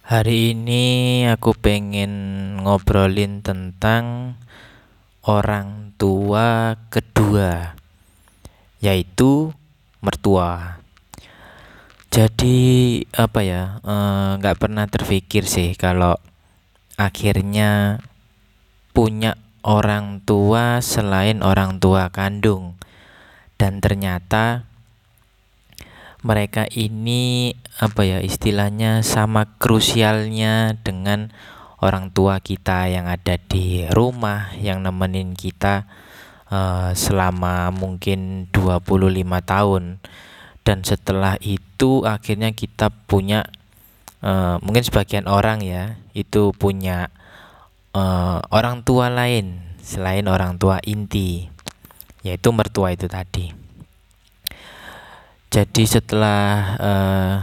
Hari ini aku pengen ngobrolin tentang orang tua kedua, yaitu mertua. Jadi apa ya, eh, nggak eh, pernah terpikir sih kalau akhirnya punya orang tua selain orang tua kandung, dan ternyata mereka ini apa ya istilahnya sama krusialnya dengan orang tua kita yang ada di rumah yang nemenin kita uh, selama mungkin 25 tahun. Dan setelah itu akhirnya kita punya uh, mungkin sebagian orang ya itu punya uh, orang tua lain selain orang tua inti yaitu mertua itu tadi jadi setelah uh,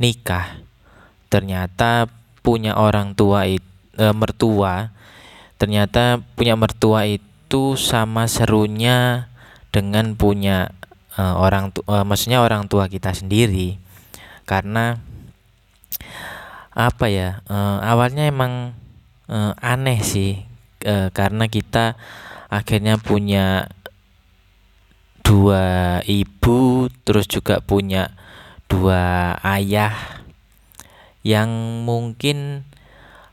nikah ternyata punya orang tua itu uh, mertua ternyata punya mertua itu sama serunya dengan punya uh, orang tua uh, maksudnya orang tua kita sendiri. Karena apa ya uh, awalnya emang uh, aneh sih uh, karena kita akhirnya punya dua ibu terus juga punya dua ayah yang mungkin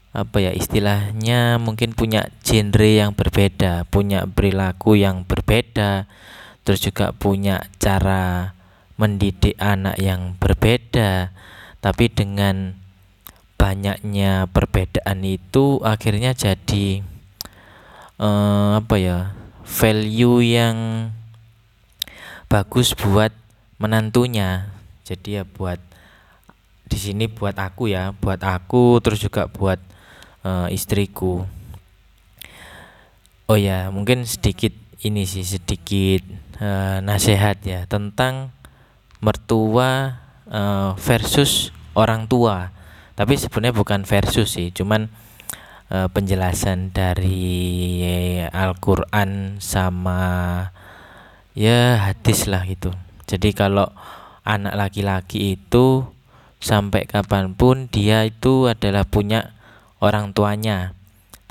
apa ya istilahnya mungkin punya genre yang berbeda, punya perilaku yang berbeda, terus juga punya cara mendidik anak yang berbeda. Tapi dengan banyaknya perbedaan itu akhirnya jadi eh, apa ya? value yang bagus buat menantunya. Jadi ya buat di sini buat aku ya buat aku terus juga buat uh, istriku. Oh ya mungkin sedikit ini sih sedikit uh, nasihat ya tentang mertua uh, versus orang tua. Tapi sebenarnya bukan versus sih cuman uh, penjelasan dari Al-Quran sama ya hadis lah gitu. Jadi kalau anak laki-laki itu sampai kapan pun dia itu adalah punya orang tuanya.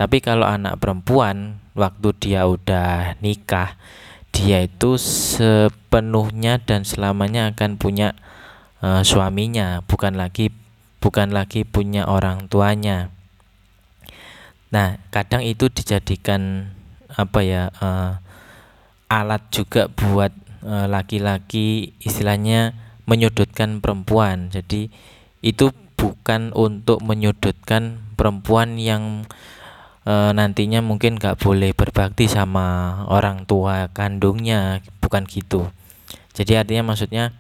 Tapi kalau anak perempuan waktu dia udah nikah dia itu sepenuhnya dan selamanya akan punya uh, suaminya. Bukan lagi bukan lagi punya orang tuanya. Nah kadang itu dijadikan apa ya uh, alat juga buat eh, laki-laki uh, istilahnya menyudutkan perempuan. Jadi itu bukan untuk menyudutkan perempuan yang uh, nantinya mungkin gak boleh berbakti sama orang tua kandungnya, bukan gitu. Jadi artinya maksudnya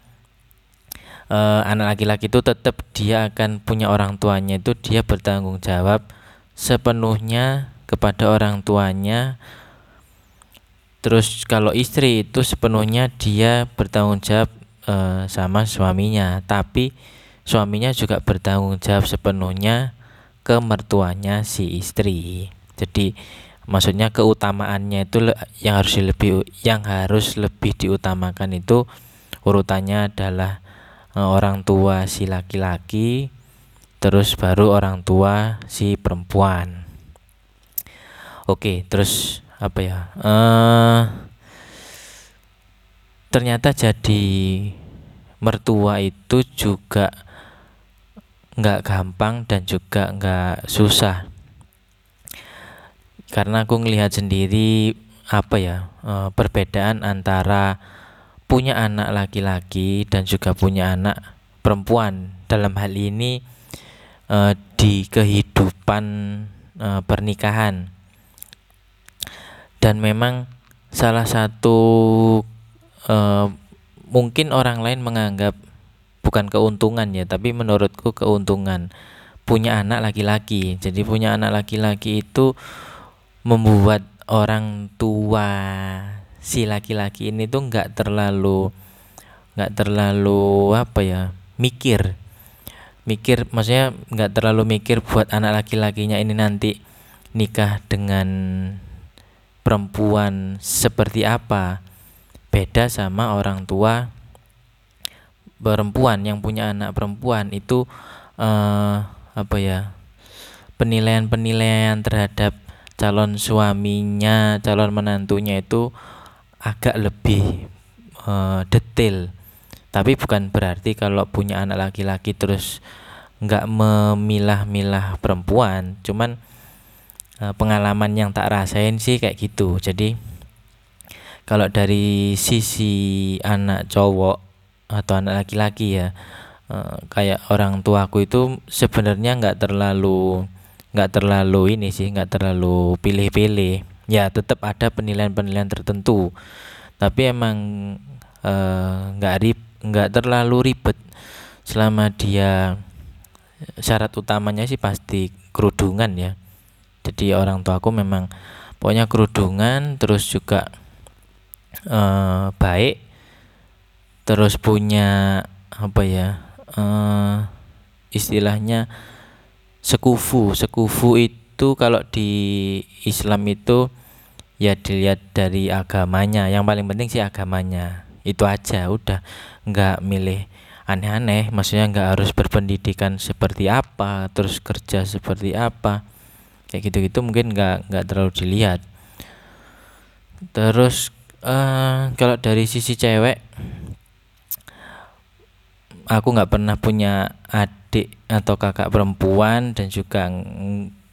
uh, anak laki-laki itu tetap dia akan punya orang tuanya itu dia bertanggung jawab sepenuhnya kepada orang tuanya Terus kalau istri itu sepenuhnya dia bertanggung jawab e, sama suaminya, tapi suaminya juga bertanggung jawab sepenuhnya ke mertuanya si istri. Jadi maksudnya keutamaannya itu yang harus lebih yang harus lebih diutamakan itu urutannya adalah e, orang tua si laki-laki, terus baru orang tua si perempuan. Oke, terus apa ya? Uh, ternyata jadi mertua itu juga nggak gampang dan juga nggak susah. Karena aku ngelihat sendiri apa ya uh, perbedaan antara punya anak laki-laki dan juga punya anak perempuan. Dalam hal ini uh, di kehidupan uh, pernikahan dan memang salah satu uh, mungkin orang lain menganggap bukan keuntungan ya tapi menurutku keuntungan. Punya anak laki-laki. Jadi punya anak laki-laki itu membuat orang tua si laki-laki ini tuh nggak terlalu nggak terlalu apa ya mikir. Mikir maksudnya nggak terlalu mikir buat anak laki-lakinya ini nanti nikah dengan perempuan seperti apa? Beda sama orang tua perempuan yang punya anak perempuan itu uh, apa ya penilaian-penilaian terhadap calon suaminya calon menantunya itu agak lebih uh, detail. Tapi bukan berarti kalau punya anak laki-laki terus nggak memilah-milah perempuan. Cuman pengalaman yang tak rasain sih kayak gitu. Jadi kalau dari sisi anak cowok atau anak laki-laki ya uh, kayak orang tuaku itu sebenarnya nggak terlalu nggak terlalu ini sih nggak terlalu pilih-pilih. Ya tetap ada penilaian-penilaian tertentu. Tapi emang nggak uh, rib nggak terlalu ribet. Selama dia syarat utamanya sih pasti kerudungan ya jadi orang tua aku memang pokoknya kerudungan terus juga uh, baik terus punya apa ya uh, istilahnya sekufu. Sekufu itu kalau di Islam itu ya dilihat dari agamanya. Yang paling penting sih agamanya. Itu aja udah. Nggak milih aneh-aneh. Maksudnya nggak harus berpendidikan seperti apa terus kerja seperti apa kayak gitu-gitu mungkin nggak nggak terlalu dilihat. Terus uh, kalau dari sisi cewek aku nggak pernah punya adik atau kakak perempuan dan juga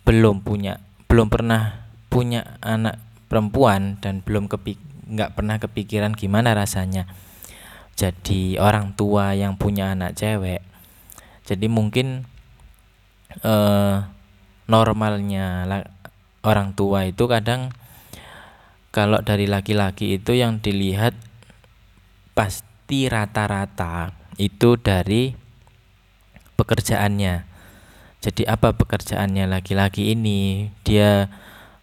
belum punya belum pernah punya anak perempuan dan belum kepik nggak pernah kepikiran gimana rasanya jadi orang tua yang punya anak cewek. Jadi mungkin eh, normalnya. Orang tua itu kadang kalau dari laki-laki itu yang dilihat pasti rata-rata itu dari pekerjaannya. Jadi apa pekerjaannya laki-laki ini? Dia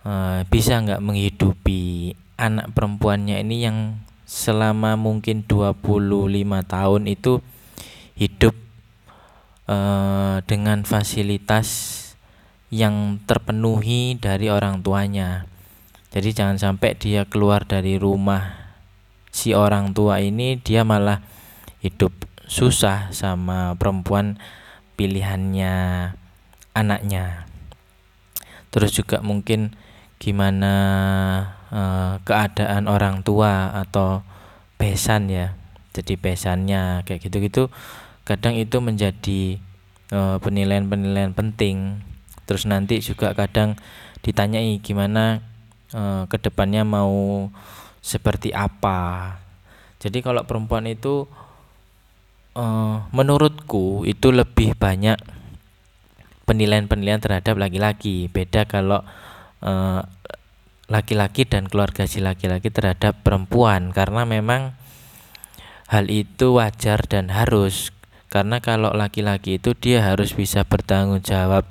e, bisa nggak menghidupi anak perempuannya ini yang selama mungkin 25 tahun itu hidup uh, dengan fasilitas yang terpenuhi dari orang tuanya. Jadi jangan sampai dia keluar dari rumah si orang tua ini dia malah hidup susah sama perempuan pilihannya anaknya. Terus juga mungkin gimana uh, keadaan orang tua atau besan ya jadi besannya kayak gitu-gitu kadang itu menjadi penilaian penilaian-penilaian penting terus nanti juga kadang ditanyai gimana uh, ke depannya mau seperti apa. Jadi kalau perempuan itu uh, menurutku itu lebih banyak penilaian-penilaian terhadap laki-laki. Beda kalau Eh, laki-laki dan keluarga si laki-laki terhadap perempuan. Karena memang hal itu wajar dan harus. Karena kalau laki-laki itu dia harus bisa bertanggung jawab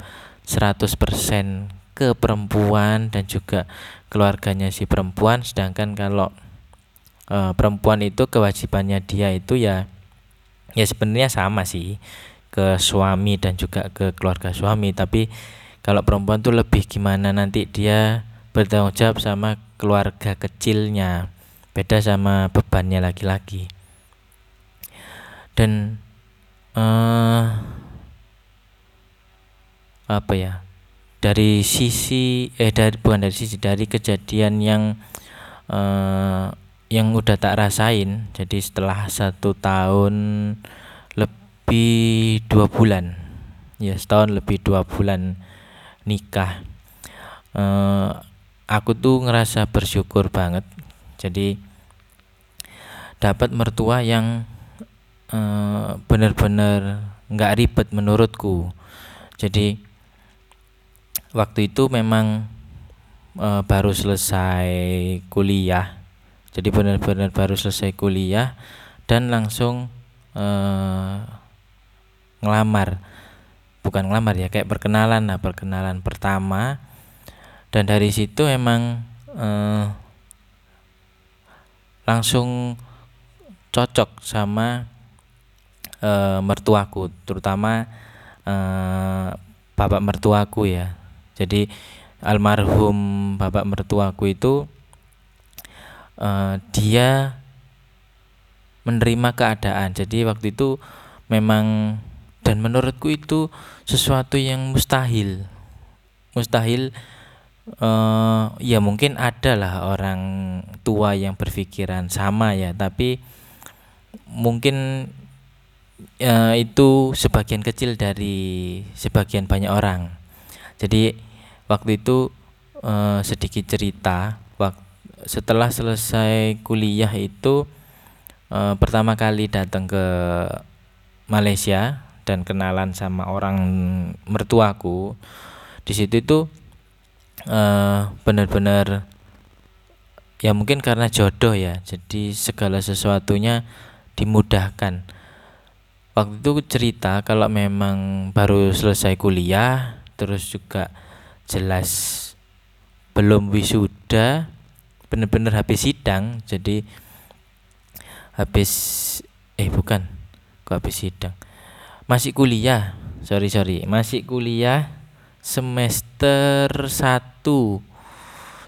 100% ke perempuan dan juga keluarganya si perempuan. Sedangkan kalau e, perempuan itu kewajibannya dia itu ya ya sebenarnya sama sih ke suami dan juga ke keluarga suami. Tapi kalau perempuan tuh lebih gimana nanti dia bertanggung jawab sama keluarga kecilnya beda sama bebannya laki-laki. Dan uh, apa ya dari sisi eh dari bukan dari sisi dari kejadian yang uh, yang udah tak rasain. Jadi setelah satu tahun lebih dua bulan ya setahun lebih dua bulan nikah uh, aku tuh ngerasa bersyukur banget. Jadi dapat mertua yang uh, bener-bener nggak ribet menurutku. Jadi waktu itu memang uh, baru selesai kuliah. Jadi benar-benar baru selesai kuliah dan langsung uh, ngelamar. Bukan ngelamar ya kayak perkenalan nah perkenalan pertama. Dan dari situ emang eh, langsung cocok sama eh, mertuaku. Terutama eh, bapak mertuaku ya jadi almarhum bapak mertuaku itu eh, dia menerima keadaan. Jadi waktu itu memang dan menurutku itu sesuatu yang mustahil. Mustahil uh, ya mungkin ada lah orang tua yang berpikiran sama ya tapi mungkin uh, itu sebagian kecil dari sebagian banyak orang jadi waktu itu uh, sedikit cerita. Setelah selesai kuliah itu uh, pertama kali datang ke Malaysia dan kenalan sama orang mertuaku di situ itu uh, benar-benar ya mungkin karena jodoh ya jadi segala sesuatunya dimudahkan. Waktu itu cerita kalau memang baru selesai kuliah terus juga jelas belum wisuda benar-benar habis sidang. Jadi habis eh bukan kok habis sidang? Masih kuliah sorry sorry masih kuliah semester 1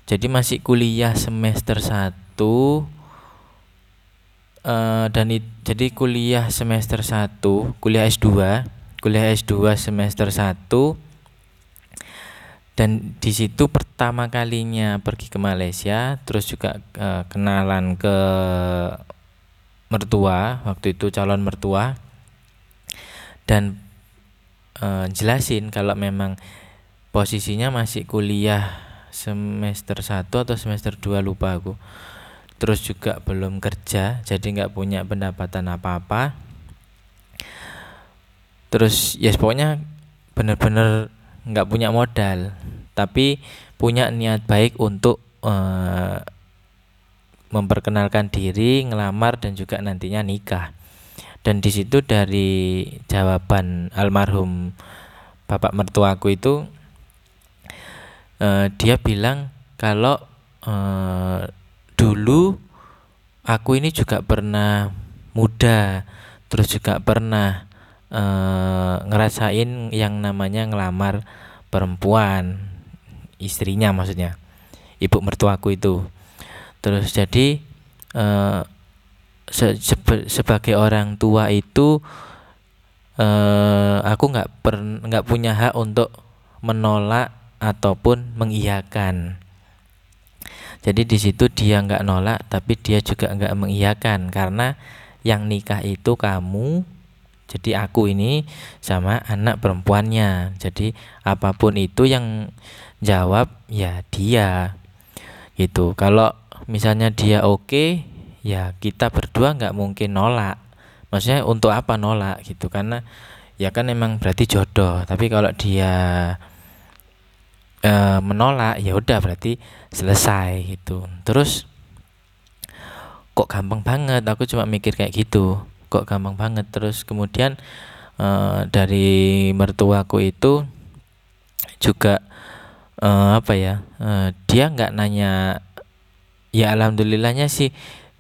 jadi masih kuliah semester 1 uh, eh, dan it, jadi kuliah semester 1 kuliah S2 kuliah S2 semester 1 dan di situ pertama kalinya pergi ke Malaysia terus juga uh, kenalan ke mertua waktu itu calon mertua. Dan uh, jelasin kalau memang posisinya masih kuliah semester 1 atau semester 2 lupa aku. Terus juga belum kerja jadi nggak punya pendapatan apa-apa. Terus ya yes, pokoknya bener-bener nggak punya modal tapi punya niat baik untuk uh, memperkenalkan diri ngelamar dan juga nantinya nikah. Dan di situ dari jawaban almarhum bapak mertuaku itu uh, dia bilang kalau uh, dulu aku ini juga pernah muda terus juga pernah uh, ngerasain yang namanya ngelamar perempuan istrinya maksudnya ibu mertuaku itu. Terus jadi uh, se sebe sebagai orang tua itu uh, aku nggak per nggak punya hak untuk menolak ataupun mengiyakan. Jadi di situ dia nggak nolak tapi dia juga nggak mengiyakan. Karena yang nikah itu kamu jadi aku ini sama anak perempuannya. Jadi apa pun itu yang jawab ya dia. Gitu. Kalau misalnya dia oke okay, ya kita berdua nggak mungkin nolak. Maksudnya untuk apa nolak gitu? Karena ya kan emang berarti jodoh. Tapi kalau dia e, menolak ya udah berarti selesai gitu. Terus kok gampang banget. Aku cuma mikir kayak gitu kok gampang banget. Terus kemudian uh, dari mertuaku itu juga uh, apa ya uh, dia nggak nanya ya alhamdulillahnya sih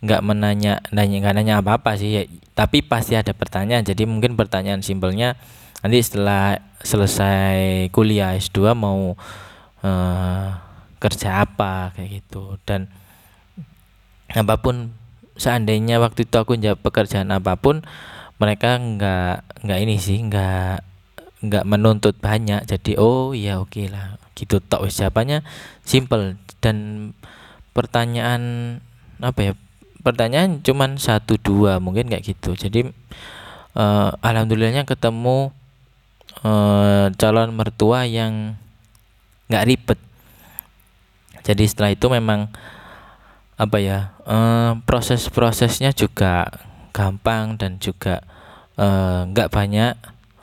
nggak menanya nanya nggak nanya apa apa sih ya, tapi pasti ada pertanyaan. Jadi mungkin pertanyaan simpelnya nanti setelah selesai kuliah S2 mau uh, kerja apa kayak gitu. Dan apa pun seandainya waktu itu aku jawab pekerjaan apa pun mereka nggak nggak ini sih nggak nggak menuntut banyak. Jadi oh ya oke okay lah gitu tok wis jawabannya. Simple. Dan pertanyaan apa ya pertanyaan cuman satu dua mungkin kayak gitu. Jadi uh, alhamdulillahnya ketemu uh, calon mertua yang nggak ribet. Jadi setelah itu memang apa ya uh, proses-prosesnya juga gampang dan juga uh, nggak banyak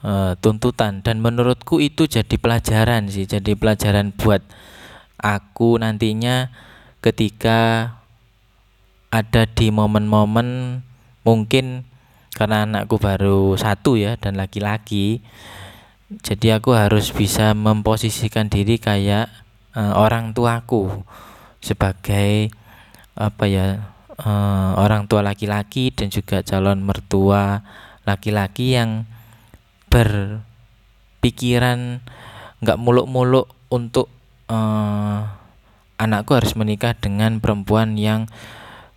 uh, tuntutan. Dan menurutku itu jadi pelajaran sih jadi pelajaran buat aku nantinya ketika ada di momen-momen mungkin karena anakku baru satu ya dan laki-laki jadi aku harus bisa memposisikan diri kayak uh, orang tuaku sebagai apa ya uh, orang tua laki-laki dan juga calon mertua laki-laki yang berpikiran nggak muluk-muluk untuk uh, anakku harus menikah dengan perempuan yang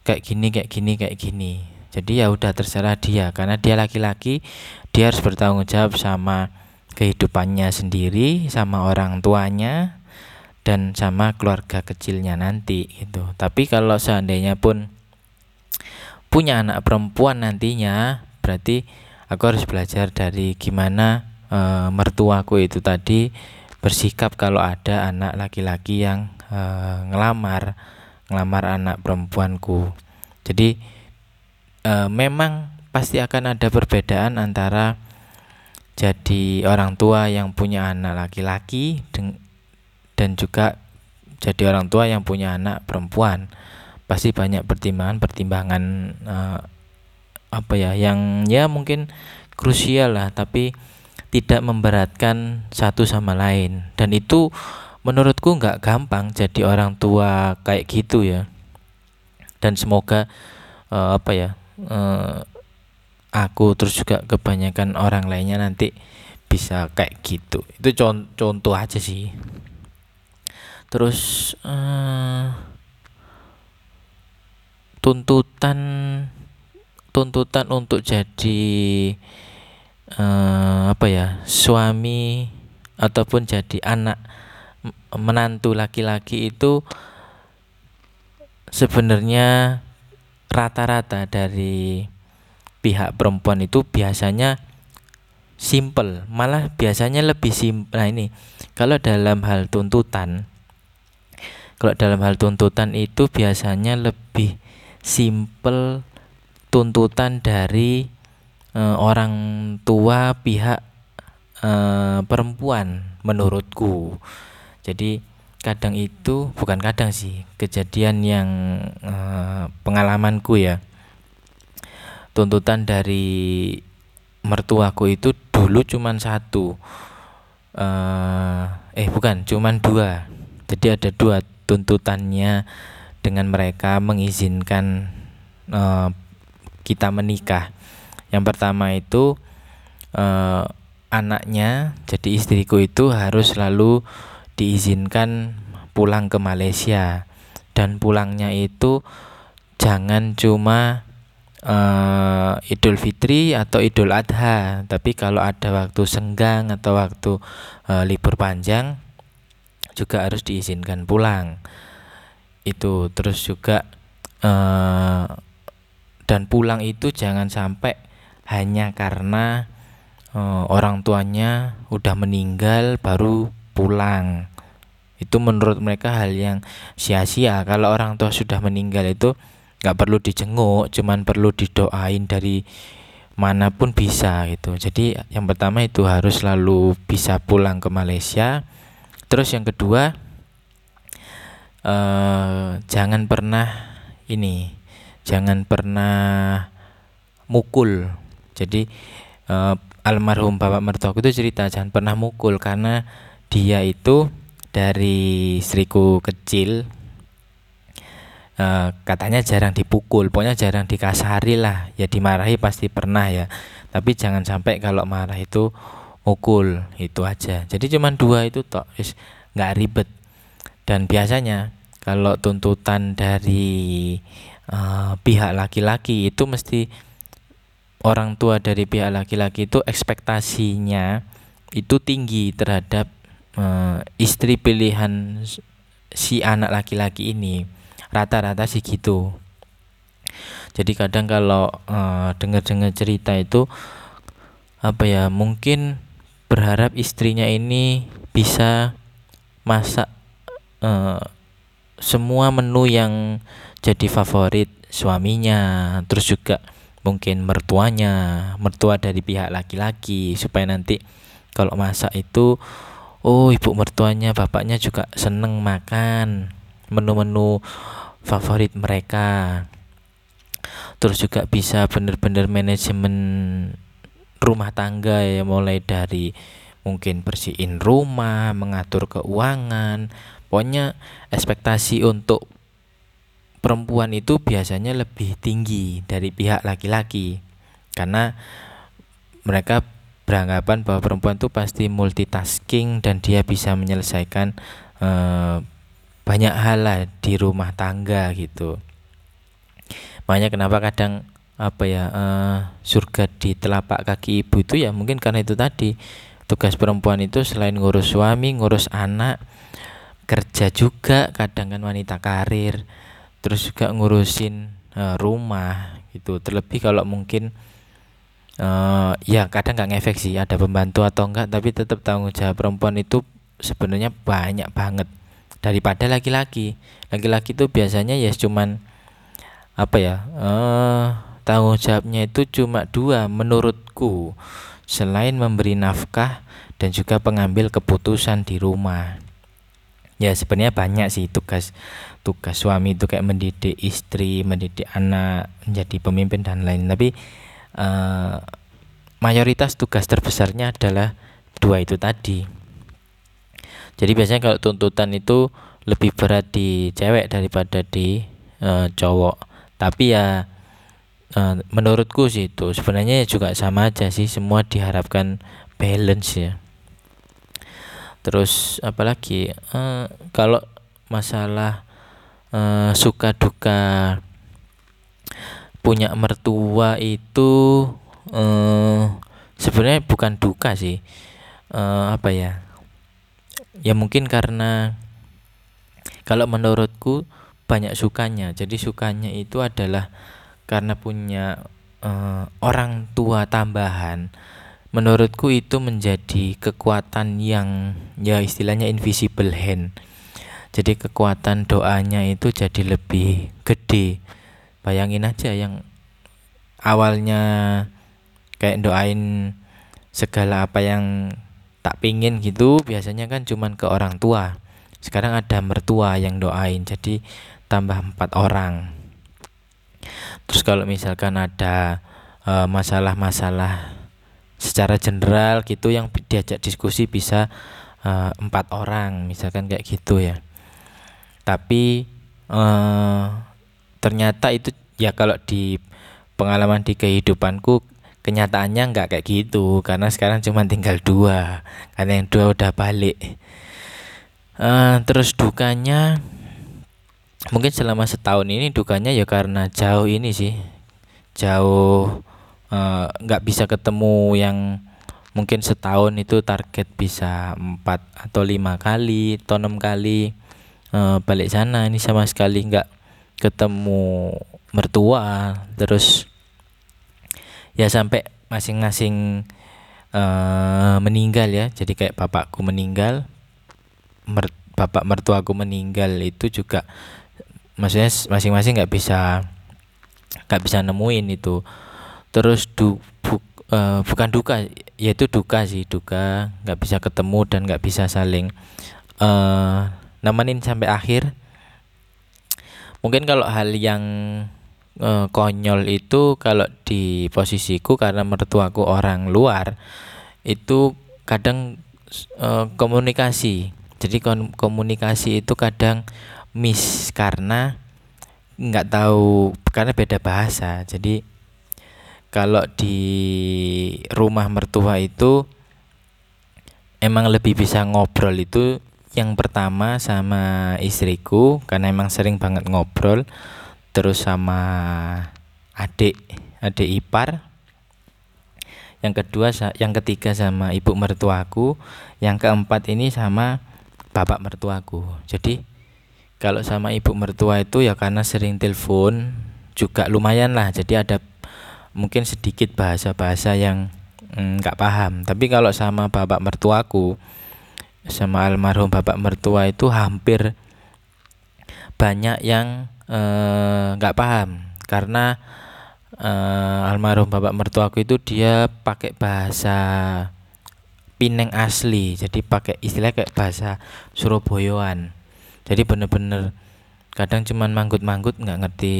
kayak gini kayak gini kayak gini. Jadi ya udah terserah dia karena dia laki-laki dia harus bertanggung jawab sama kehidupannya sendiri sama orang tuanya dan sama keluarga kecilnya nanti gitu. Tapi kalau seandainya pun punya anak perempuan nantinya berarti aku harus belajar dari gimana e, mertuaku itu tadi bersikap kalau ada anak laki-laki yang e, ngelamar ngelamar anak perempuanku. Jadi e, memang pasti akan ada perbedaan antara jadi orang tua yang punya anak laki-laki dan juga jadi orang tua yang punya anak perempuan pasti banyak pertimbangan-pertimbangan uh, apa ya yang ya mungkin krusial lah tapi tidak memberatkan satu sama lain. Dan itu menurutku nggak gampang jadi orang tua kayak gitu ya. Dan semoga uh, apa ya uh, aku terus juga kebanyakan orang lainnya nanti bisa kayak gitu. Itu contoh aja sih terus uh, tuntutan tuntutan untuk jadi uh, apa ya suami ataupun jadi anak menantu laki-laki itu sebenarnya rata-rata dari pihak perempuan itu biasanya simple malah biasanya lebih simple nah ini kalau dalam hal tuntutan kalau dalam hal tuntutan itu biasanya lebih simple tuntutan dari uh, orang tua pihak uh, perempuan menurutku. Jadi kadang itu bukan kadang sih kejadian yang uh, pengalamanku ya. Tuntutan dari mertuaku itu dulu cuman satu uh, eh bukan cuman dua. Jadi ada dua tuntutannya dengan mereka mengizinkan uh, kita menikah. Yang pertama itu uh, anaknya jadi istriku itu harus selalu diizinkan pulang ke Malaysia. Dan pulangnya itu jangan cuma uh, Idul Fitri atau Idul Adha tapi kalau ada waktu senggang atau waktu uh, libur panjang juga harus diizinkan pulang. Itu terus juga uh, dan pulang itu jangan sampai hanya karena uh, orang tuanya udah meninggal baru pulang. Itu menurut mereka hal yang sia-sia. Kalau orang tua sudah meninggal itu nggak perlu dijenguk cuman perlu didoain dari mana pun bisa gitu. Jadi yang pertama itu harus selalu bisa pulang ke Malaysia terus yang kedua uh, jangan pernah ini jangan pernah mukul. Jadi uh, almarhum bapak mertuaku itu cerita jangan pernah mukul karena dia itu dari istriku kecil uh, katanya jarang dipukul pokoknya jarang dikasari lah ya dimarahi pasti pernah ya. Tapi jangan sampai kalau marah itu mukul itu aja. Jadi cuma dua itu toh nggak ribet. Dan biasanya kalau tuntutan dari uh, pihak laki-laki itu mesti orang tua dari pihak laki-laki itu ekspektasinya itu tinggi terhadap uh, istri pilihan si anak laki-laki ini. Rata-rata sih gitu. Jadi kadang kalau uh, dengar-dengar cerita itu apa ya mungkin berharap istrinya ini bisa masak uh, semua menu yang jadi favorit suaminya terus juga mungkin mertuanya mertua dari pihak laki-laki supaya nanti kalau masak itu oh ibu mertuanya bapaknya juga seneng makan menu-menu favorit mereka. Terus juga bisa bener-bener manajemen rumah tangga ya mulai dari mungkin bersihin rumah mengatur keuangan pokoknya ekspektasi untuk perempuan itu biasanya lebih tinggi dari pihak laki-laki karena mereka beranggapan bahwa perempuan itu pasti multitasking dan dia bisa menyelesaikan uh, banyak hal lah di rumah tangga gitu. Makanya kenapa kadang apa ya uh, surga di telapak kaki ibu itu ya mungkin karena itu tadi. Tugas perempuan itu selain ngurus suami ngurus anak kerja juga kadang kan wanita karir terus juga ngurusin uh, rumah gitu. Terlebih kalau mungkin uh, ya kadang nggak ngefek sih ada pembantu atau enggak tapi tetap tanggung jawab perempuan itu sebenarnya banyak banget. Daripada laki-laki. Laki-laki itu biasanya ya cuman apa ya uh, tanggung jawabnya itu cuma dua menurutku. Selain memberi nafkah dan juga pengambil keputusan di rumah. Ya sebenarnya banyak sih tugas tugas suami itu kayak mendidik istri mendidik anak menjadi pemimpin dan lain tapi uh, mayoritas tugas terbesarnya adalah dua itu tadi. Jadi biasanya kalau tuntutan itu lebih berat di cewek daripada di uh, cowok. Tapi ya uh, menurutku sih itu. Sebenarnya juga sama aja sih. Semua diharapkan balance ya. Terus apalagi? Uh, kalau masalah uh, suka duka punya mertua itu uh, sebenarnya bukan duka sih. Uh, apa ya? Ya mungkin karena kalau menurutku banyak sukanya. Jadi sukanya itu adalah karena punya uh, orang tua tambahan menurutku itu menjadi kekuatan yang ya istilahnya invisible hand. Jadi kekuatan doanya itu jadi lebih gede. Bayangin aja yang awalnya kayak doain segala apa yang tak pingin gitu biasanya kan cuman ke orang tua. Sekarang ada mertua yang doain jadi tambah empat orang terus kalau misalkan ada eh, masalah-masalah secara general gitu yang diajak diskusi bisa uh, empat orang misalkan kayak gitu ya. Tapi uh, ternyata itu ya kalau di pengalaman di kehidupanku kenyataannya nggak kayak gitu. Karena sekarang cuma tinggal dua. Karena yang dua udah balik. Uh, terus dukanya mungkin selama setahun ini dukanya ya karena jauh ini sih. Jauh eh, nggak uh, bisa ketemu yang mungkin setahun itu target bisa empat atau lima kali atau enam kali. Uh, balik sana ini sama sekali nggak ketemu mertua. Terus ya sampai masing-masing uh, meninggal ya. Jadi kayak bapakku meninggal mer bapak mertuaku meninggal itu juga maksudnya masing-masing nggak bisa nggak bisa nemuin itu. Terus du, bu, uh, bukan duka yaitu duka sih duka nggak bisa ketemu dan nggak bisa saling uh, nemenin sampai akhir. Mungkin kalau hal yang uh, konyol itu kalau di posisiku karena mertuaku orang luar itu kadang uh, komunikasi. Jadi komunikasi itu kadang miss karena nggak tahu karena beda bahasa. Jadi kalau di rumah mertua itu emang lebih bisa ngobrol itu yang pertama sama istriku karena emang sering banget ngobrol terus sama adik adik ipar. Yang kedua yang ketiga sama ibu mertuaku yang keempat ini sama bapak mertuaku. Jadi kalau sama ibu mertua itu ya karena sering telepon juga lumayan lah. Jadi ada mungkin sedikit bahasa-bahasa yang mm, nggak mm, paham. Tapi kalau sama bapak mertuaku sama almarhum bapak mertua itu hampir banyak yang eh, nggak eh, paham. Karena eh, almarhum bapak mertuaku itu dia pakai bahasa Pineng asli. Jadi pakai istilah kayak bahasa Surabayaan jadi bener-bener kadang cuman manggut-manggut nggak ngerti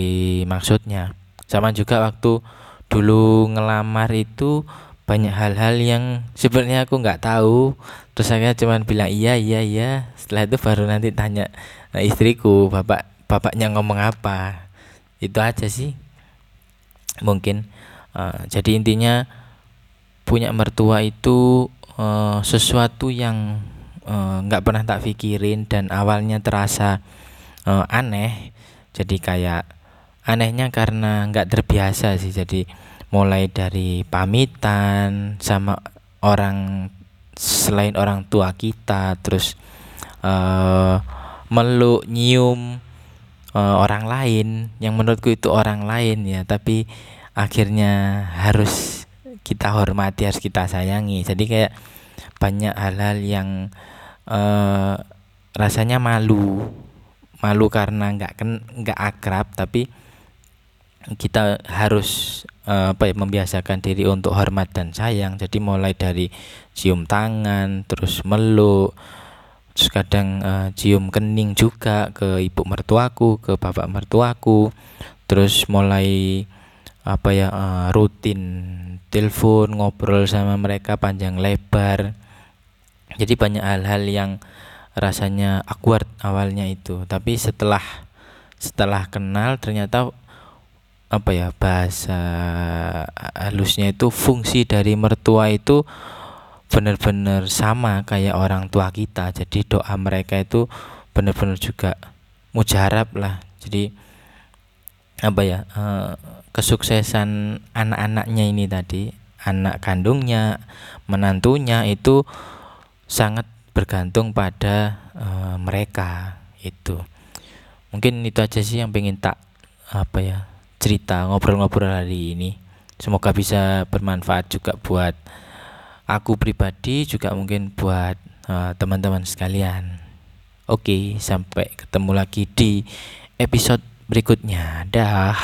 maksudnya. Sama juga waktu dulu ngelamar itu banyak hal-hal yang sebenarnya aku nggak tahu. Terus saya cuman bilang iya iya iya. Setelah itu baru nanti tanya nah, istriku bapak bapaknya ngomong apa? Itu aja sih. Mungkin uh, jadi intinya punya mertua itu uh, sesuatu yang nggak uh, pernah tak pikirin dan awalnya terasa uh, aneh. Jadi kayak anehnya karena nggak terbiasa sih. Jadi mulai dari pamitan sama orang selain orang tua kita terus uh, meluk nyium uh, orang lain. Yang menurutku itu orang lain ya. Tapi akhirnya harus kita hormati harus kita sayangi. Jadi kayak banyak hal-hal yang uh, rasanya malu. Malu karena nggak nggak akrab tapi kita harus uh, apa ya membiasakan diri untuk hormat dan sayang. Jadi mulai dari cium tangan terus meluk terus kadang uh, cium kening juga ke ibu mertuaku ke bapak mertuaku. Terus mulai apa ya uh, rutin telepon ngobrol sama mereka panjang lebar jadi banyak hal-hal yang rasanya awkward awalnya itu. Tapi setelah setelah kenal ternyata apa ya bahasa halusnya itu fungsi dari mertua itu benar-benar sama kayak orang tua kita. Jadi doa mereka itu benar-benar juga mujarab lah. Jadi apa ya uh, kesuksesan anak-anaknya ini tadi anak kandungnya menantunya itu sangat bergantung pada uh, mereka itu. Mungkin itu aja sih yang pengen tak apa ya cerita ngobrol-ngobrol hari ini. Semoga bisa bermanfaat juga buat aku pribadi juga mungkin buat eh, teman-teman uh, sekalian. Oke sampai ketemu lagi di episode berikutnya. Dah